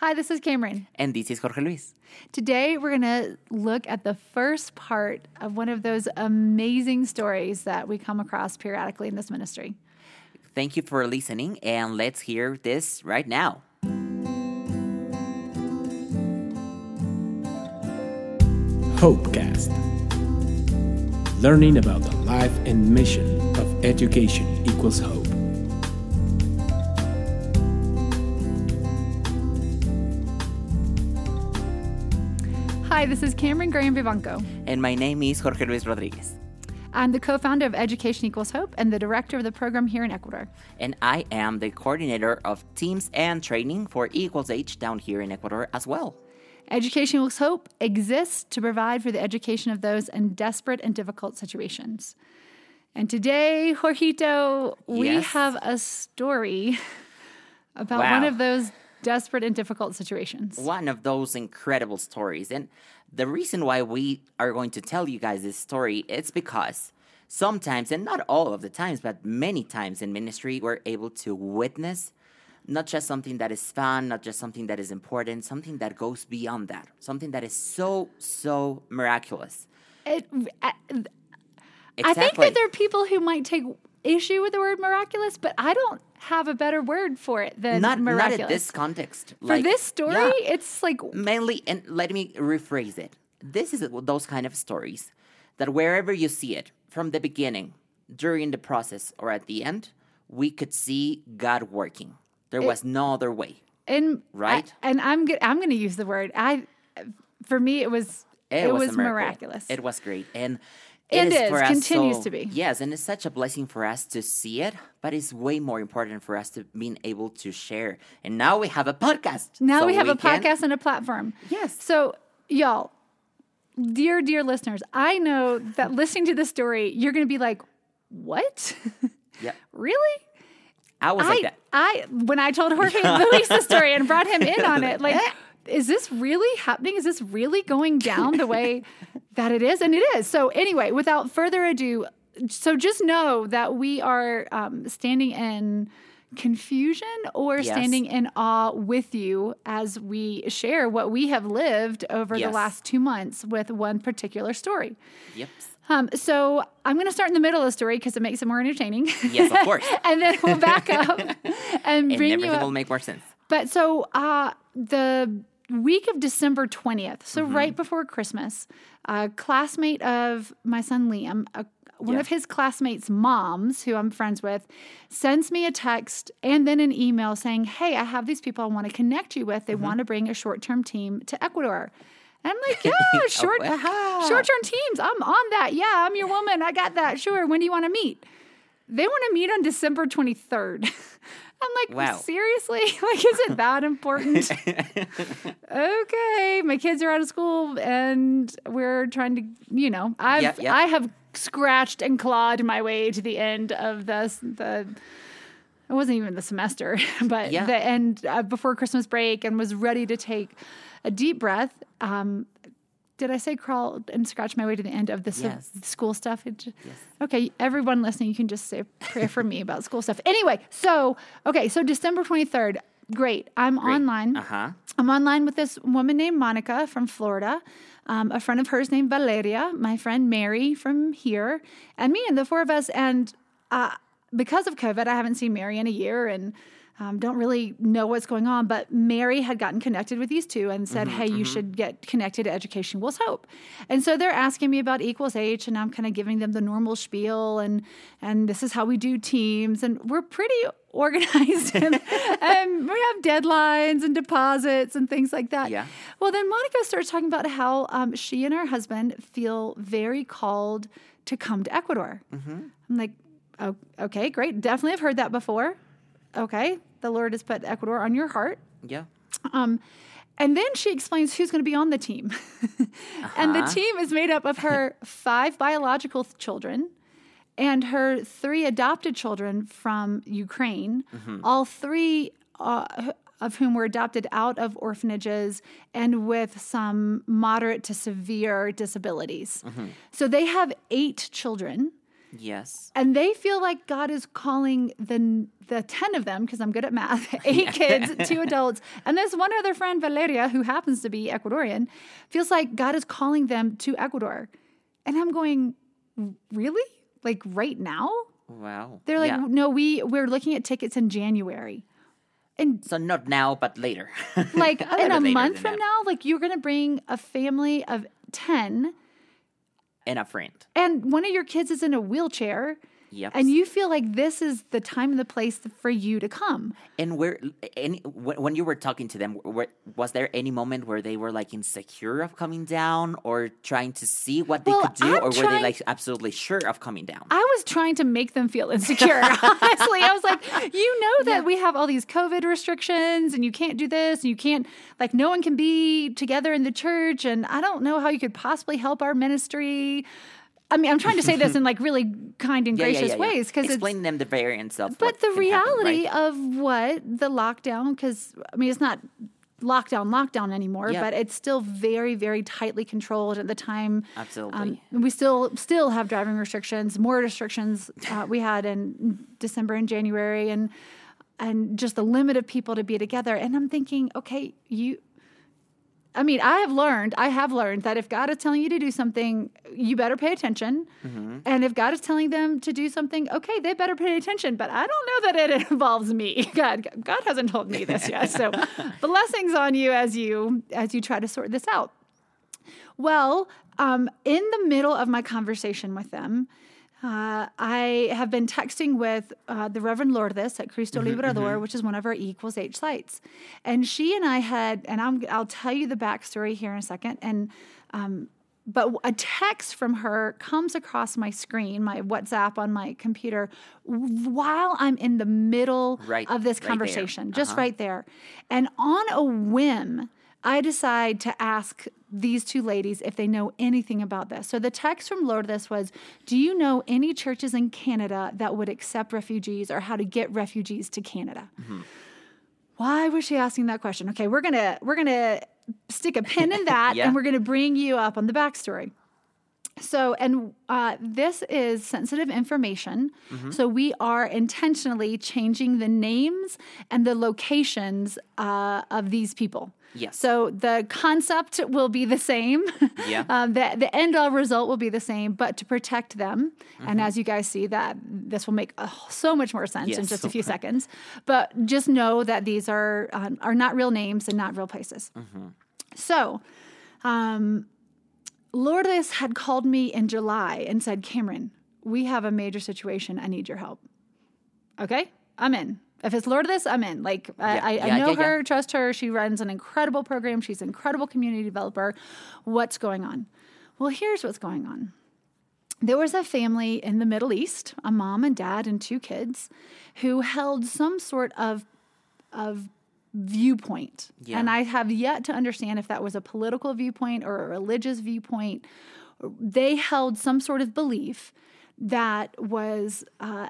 Hi, this is Cameron. And this is Jorge Luis. Today, we're going to look at the first part of one of those amazing stories that we come across periodically in this ministry. Thank you for listening, and let's hear this right now. Hopecast. Learning about the life and mission of education equals hope. Hi, this is Cameron Graham Vivanco. And my name is Jorge Luis Rodriguez. I'm the co founder of Education Equals Hope and the director of the program here in Ecuador. And I am the coordinator of teams and training for Equals H down here in Ecuador as well. Education Equals Hope exists to provide for the education of those in desperate and difficult situations. And today, Jorgito, we Yes. have a story about Wow. one of those desperate and difficult situations. One of those incredible stories. And the reason why we are going to tell you guys this story it's because sometimes, and not all of the times, but many times in ministry, we're able to witness not just something that is fun, not just something that is important, something that goes beyond that, something that is so, so miraculous. It, I, Exactly. I think that there are people who might take issue with the word miraculous, but I don't have a better word for it than not, miraculous. not at this context. for this story, it's like mainly and let me rephrase it this is those kind of stories that wherever you see it from the beginning during the process or at the end we could see god working there was no other way and Right? I, and I'm. I'm going to use the word. I, for me, it was it, was, a miracle. miraculous. it was great and It is, for us continues so- to be. yes and it's such a blessing for us to see it but it's way more important for us to being able to share and now we have a podcast now so we have a can- podcast and a platform. Yes. So y'all, dear dear listeners, I know that listening to this story, you're going to be like, "What? yeah really?" i was like that I when I told Jorge Luis the story and brought him in on it, like, is this really happening? Is this really going down the way that it is? And it is. So anyway, without further ado, so just know that we are um, standing in confusion or Yes. standing in awe with you as we share what we have lived over the last two months with one particular story. yep Um, so I'm going to start in the middle of the story because it makes it more entertaining. Yes, of course. and then we'll back up and and bring everything you will make more sense But so uh, the week of December 20th, so Mm-hmm. right before Christmas, a classmate of my son Liam, a, one Yeah. of his classmates' moms, who I'm friends with, sends me a text and then an email saying, Hey, I have these people I want to connect you with. They Mm-hmm. want to bring a short term team to Ecuador. And I'm like, yeah, short, aha. short term teams. I'm on that. Yeah, I'm your woman. I got that. Sure. When do you want to meet? They want to meet on December 23rd. I'm like, Wow. seriously? Like, is it that important? okay, my kids are out of school and we're trying to, you know, I've Yeah, yeah. I have scratched and clawed my way to the end of the the it wasn't even the semester, but Yeah. the end uh, before Christmas break and was ready to take a deep breath. Um, did I say crawl and scratch my way to the end of the s- Yes. school stuff? It j- Okay, everyone listening, you can just say prayer for me about school stuff. Anyway, so okay, so December twenty third, great. I'm online. uh-huh I'm online with this woman named Monica from Florida, um, a friend of hers named Valeria, my friend Mary from here, and me, and the four of us. And uh, because of COVID, I haven't seen Mary in a year and um, don't really know what's going on. But Mary had gotten connected with these two and said, Hey, you should get connected to Education Equals Hope. And so they're asking me about Equals H, and I'm kind of giving them the normal spiel and, and this is how we do teams. And we're pretty organized and, and we have deadlines and deposits and things like that. Yeah. Well, then Monica starts talking about how um, she and her husband feel very called to come to Ecuador. I'm like, oh, okay, great. Definitely have heard that before. Okay, the Lord has put Ecuador on your heart. yeah Um, and then she explains who's going to be on the team. and the Uh-huh. team is made up of her five biological children and her three adopted children from Ukraine, Mm-hmm. all three uh, of whom were adopted out of orphanages and with some moderate to severe disabilities. Mm-hmm. So they have eight children. Yes. and they feel like God is calling the the ten of them because I'm good at math, eight kids, two adults, and this one other friend Valeria who happens to be Ecuadorian feels like God is calling them to Ecuador, and I'm going, really, like right now? Wow. They're like, Yeah. no, we we're looking at tickets in January, and So not now, but later. like little in a month from that. now, like you're gonna bring a family of ten, And a friend. and one of your kids is in a wheelchair. Yep. And you feel like this is the time and the place for you to come. And where any when, you were talking to them, was there any moment where they were like insecure of coming down, or trying to see what they Well, could do, I'm or were they like absolutely sure of coming down? I was trying to make them feel insecure. Honestly, I was like, you know that we have all these COVID restrictions and you can't do this and you can't, like, no one can be together in the church. And I don't know how you could possibly help our ministry. I mean, I'm trying to say this in like really kind and Yeah, gracious yeah, yeah. ways because it's explain them the variance of. But the can happen, reality right? of what the lockdown, because I mean, it's not lockdown, lockdown anymore, Yeah. but it's still very, very tightly controlled at the time. Absolutely. Um, we still still have driving restrictions, more restrictions uh, we had in December and January, and and just the limit of people to be together. And I'm thinking, okay, you. I mean, I have learned, I have learned that if God is telling you to do something, you better pay attention. Mm-hmm. And if God is telling them to do something, okay, they better pay attention. But I don't know that it involves me. God, God hasn't told me this yet. So blessings on you as you as you try to sort this out. Well, um, in the middle of my conversation with them, uh, I have been texting with uh, the Reverend Lourdes at Cristo Liberador, which is one of our E equals H sites. And she and I had, and I'm, I'll tell you the backstory here in a second. And um, but a text from her comes across my screen, my WhatsApp on my computer, while I'm in the middle Right, of this conversation, just Uh-huh. right there. And on a whim, I decide to ask these two ladies if they know anything about this. So the text from Lourdes was Do you know any churches in Canada that would accept refugees or how to get refugees to Canada? Mm-hmm. Why was she asking that question? Okay, we're gonna we're gonna stick a pin in that Yeah. and we're gonna bring you up on the backstory. So, and uh, this is sensitive information. Mm-hmm. So, we are intentionally changing the names and the locations uh, of these people. Yes. So, the concept will be the same. Yeah. um, the, the end all result will be the same, but to protect them. Mm-hmm. And as you guys see, that this will make uh, so much more sense in just a few seconds. But just know that these are um, are not real names and not real places. Mm-hmm. So, um, Lourdes had called me in July and said, Cameron, we have a major situation. I need your help. Okay, I'm in. If it's Lourdes, I'm in. Like, I, Yeah, I, yeah, know yeah. her, trust her. She runs an incredible program. She's an incredible community developer. What's going on? Well, here's what's going on. There was a family in the Middle East, a mom and dad and two kids, who held some sort of of viewpoint. Yeah. And I have yet to understand if that was a political viewpoint or a religious viewpoint. They held some sort of belief that was uh,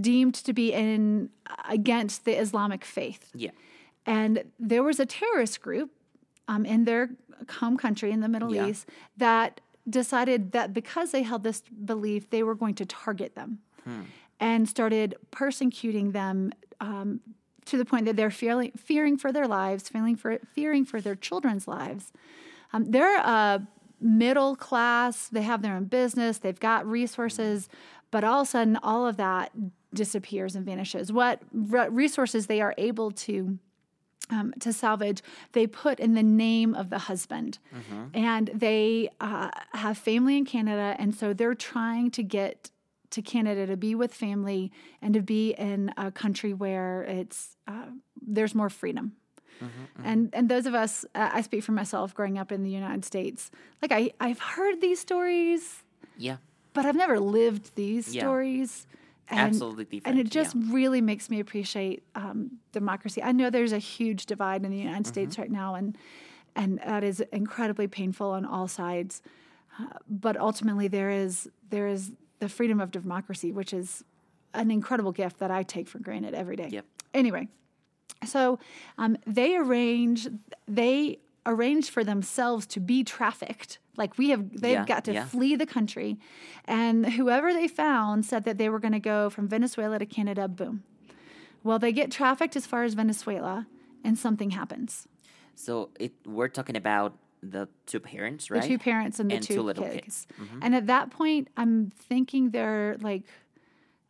deemed to be in against the Islamic faith. yeah. And there was a terrorist group um, in their home country in the Middle Yeah. East that decided that because they held this belief, they were going to target them and started persecuting them um, to the point that they're fearing, fearing for their lives, feeling for, fearing for their children's lives. Um, they're a middle class, they have their own business, they've got resources, but all of a sudden, all of that disappears and vanishes. What re- resources they are able to um, to salvage, they put in the name of the husband. And they uh, have family in Canada. And so they're trying to get to Canada to be with family and to be in a country where it's uh, there's more freedom. And and those of us, uh, I speak for myself, growing up in the United States. Like I I've heard these stories, Yeah. but I've never lived these Yeah. stories. And, Absolutely And it just yeah. really makes me appreciate um, democracy. I know there's a huge divide in the United Mm-hmm. States right now, and and that is incredibly painful on all sides. Uh, but ultimately, there is there is the freedom of democracy, which is an incredible gift that I take for granted every day. Yep. Anyway, so um, they arrange they arrange for themselves to be trafficked. Like we have, they've Yeah, got to yeah. flee the country. And whoever they found said that they were going to go from Venezuela to Canada, boom. Well, they get trafficked as far as Venezuela, and something happens. So it we're talking about the two parents, right? The two parents and the And two, two little kids. kids. Mm-hmm. And at that point, I'm thinking they're like,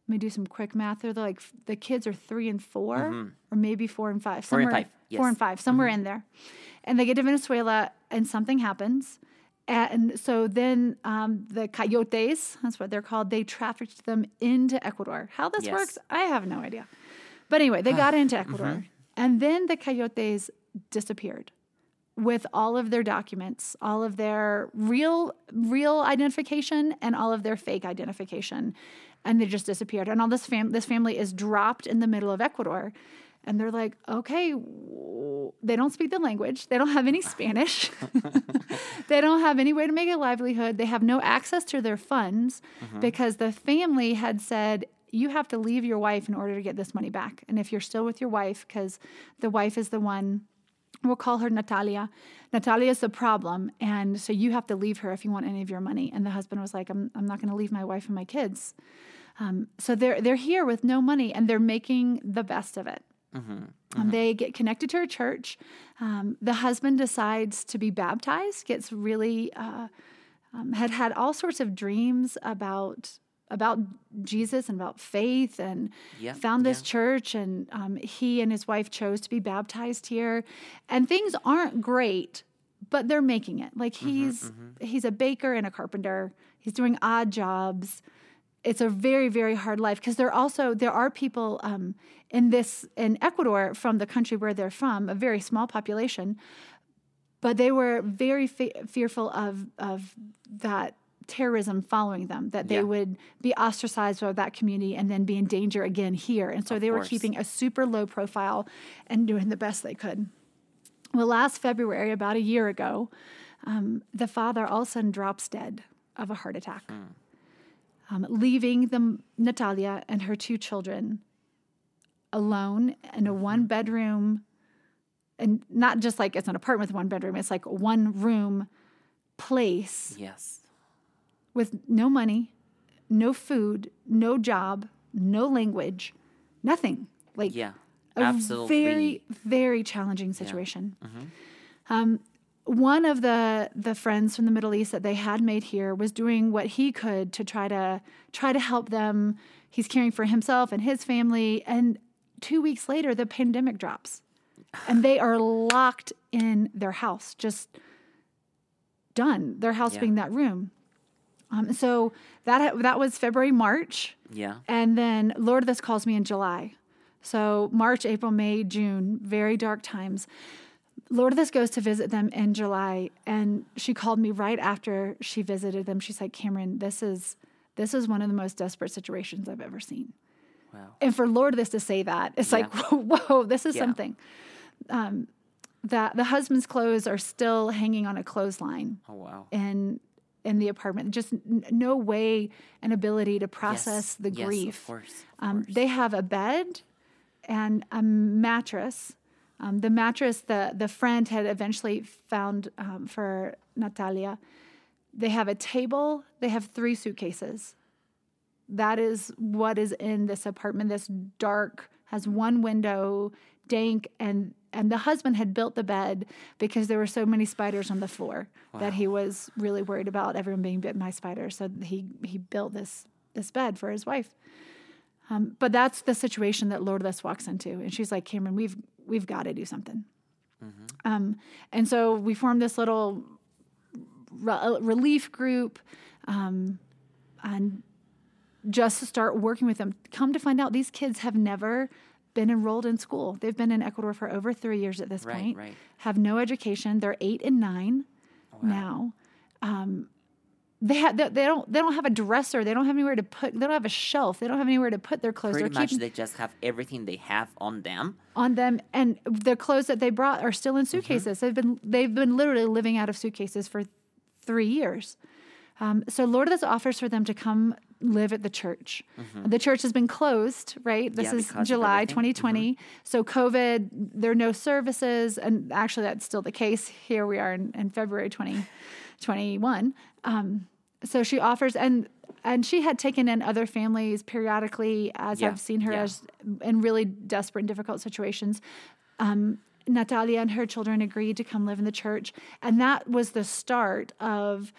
let me do some quick math. They're like, the kids are three and 4 or maybe four and five. Mm-hmm. Four and somewhere- five, yes. Mm-hmm. and five, somewhere in there. And they get to Venezuela, and something happens. And so then um, the coyotes, that's what they're called, they trafficked them into Ecuador. How this Yes. works, I have no idea. But anyway, they got into Ecuador. Mm-hmm. And then the coyotes disappeared with all of their documents, all of their real real identification and all of their fake identification. And they just disappeared. And all this fam- this family is dropped in the middle of Ecuador. And they're like, okay, w- they don't speak the language. They don't have any Spanish. they don't have any way to make a livelihood. They have no access to their funds mm-hmm. because the family had said, you have to leave your wife in order to get this money back. And if you're still with your wife, because the wife is the one we'll call her Natalia. Natalia is the problem. And so you have to leave her if you want any of your money. And the husband was like, I'm, I'm not going to leave my wife and my kids. Um, so they're, they're here with no money and they're making the best of it. Um, they get connected to a church. Um, the husband decides to be baptized, gets really, uh, um, had had all sorts of dreams about about Jesus and about faith and Yeah, found this yeah. church and um, he and his wife chose to be baptized here. And things aren't great but they're making it. Like he's he's a baker and a carpenter. He's doing odd jobs. It's a very very hard life because there also there are people um, in this in ecuador from the country where they're from a very small population but they were very fe- fearful of of that terrorism following them that they Yeah. would be ostracized by that community and then be in danger again here. And so Of they were keeping a super low profile and doing the best they could. Well last february about a year ago um, the father all of a sudden drops dead of a heart attack um, leaving the natalia and her two children alone in a one bedroom and not just like it's an apartment with one bedroom it's like one room place Yes. With no money no food no job no language nothing like Yeah. a Absolutely. very very challenging situation um, one of the the friends from the middle east that they had made here was doing what he could to try to try to help them he's caring for himself and his family and two weeks later the pandemic drops and they are locked in their house just done their house Yeah. being that room um, so that that was february march Yeah. and then Lourdes calls me in July. So March, April, May, June, very dark times. Lourdes goes to visit them in July and she called me right after she visited them. She's like, Cameron, this is this is one of the most desperate situations I've ever seen. Wow. And for Lourdes to say that, it's Yeah. like, whoa, this is Yeah. something. Um, that the husband's clothes are still hanging on a clothesline Oh wow. in in the apartment. Just n- no way and ability to process yes. the yes, grief. Of course. Of Um, course. they have a bed and a mattress. Um, the mattress the the friend had eventually found um, for Natalia. They have a table. They have three suitcases. That is what is in this apartment. This dark has one window, dank, and and the husband had built the bed because there were so many spiders on the floor that he was really worried about everyone being bitten by spiders. So he he built this this bed for his wife. Um, but that's the situation that Lourdes walks into, and she's like, Cameron, we've we've got to do something. Um, and so we formed this little re- relief group, um, and just to start working with them. Come to find out, these kids have never been enrolled in school. They've been in Ecuador for over three years at this Right, point. right. Have no education. They're eight and nine now. Um, they have they, they don't they don't have a dresser. They don't have anywhere to put. They don't have a shelf. They don't have anywhere to put their clothes. Pretty They're much, keeping they just have everything they have on them. on them, and the clothes that they brought are still in suitcases. They've been they've been literally living out of suitcases for three years. Um, so Lourdes offers for them to come live at the church. The church has been closed, right? This Mm-hmm. Yeah, is July everything. Mm-hmm. 2020. So COVID, there are no services, and actually that's still the case. Here we are in, in February 2021. Um, so she offers and and she had taken in other families periodically as Yeah, I've seen her yeah. as in really desperate and difficult situations. Um, Natalia and her children agreed to come live in the church, and that was the start of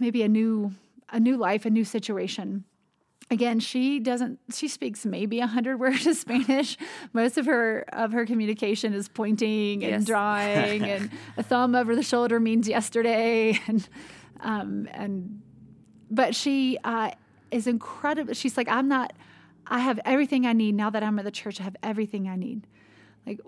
maybe a new a new life, a new situation. Again, she doesn't. She speaks maybe a hundred words of Spanish. Most of her of her communication is pointing and Yes. drawing, and a thumb over the shoulder means yesterday, and um, and but she uh, is incredible. She's like, I'm not. I have everything I need now that I'm at the church. I have everything I need. Like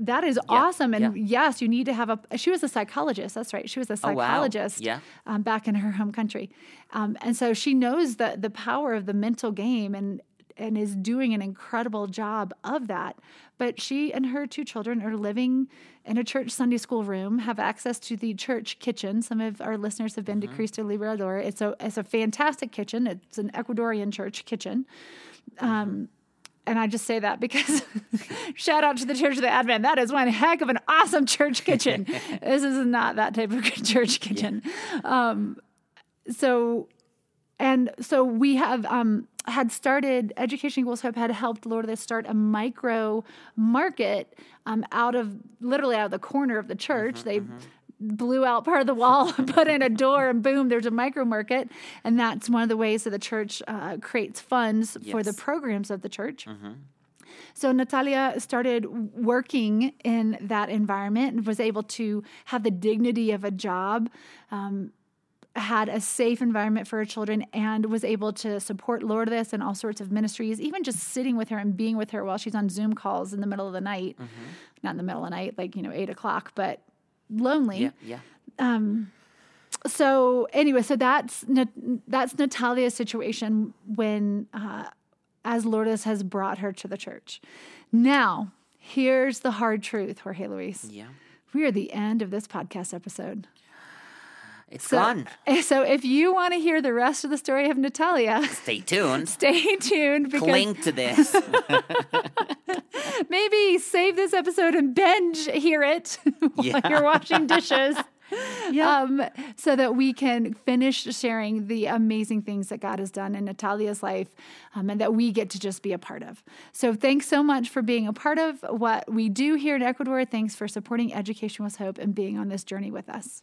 that is awesome. And yeah. yes, you need to have a. She was a psychologist. That's right. She was a Oh, wow. psychologist. Yeah. Um, back in her home country, um, and so she knows the the power of the mental game and and is doing an incredible job of that. But she and her two children are living in a church Sunday school room, have access to the church kitchen. Some of our listeners have been to Cristo Liberador. It's a it's a fantastic kitchen. It's an Ecuadorian church kitchen. Um, and I just say that because shout out to the Church of the Advent. That is one heck of an awesome church kitchen. this is not that type of church kitchen. Um, so and so we have um, had started education equals hope had helped Lourdes start a micro market um, out of literally out of the corner of the church they blew out part of the wall put in a door and boom there's a micro market and that's one of the ways that the church uh, creates funds for the programs of the church. So Natalia started working in that environment and was able to have the dignity of a job, um, had a safe environment for her children, and was able to support Lourdes and all sorts of ministries, even just sitting with her and being with her while she's on Zoom calls in the middle of the night. Not in the middle of the night, like, you know, eight o'clock, but lonely Yeah, yeah. so anyway, so that's that's Natalia's situation when uh, as Lourdes has brought her to the church. Now, here's the hard truth, Jorge Luis. Yeah. We are the end of this podcast episode. It's So, gone. so if you want to hear the rest of the story of Natalia, Stay tuned. stay tuned because Cling to this. maybe save this episode and binge hear it while Yeah. you're washing dishes. Um, so that we can finish sharing the amazing things that God has done in Natalia's life um, and that we get to just be a part of. So, thanks so much for being a part of what we do here in Ecuador. Thanks for supporting Education with Hope and being on this journey with us.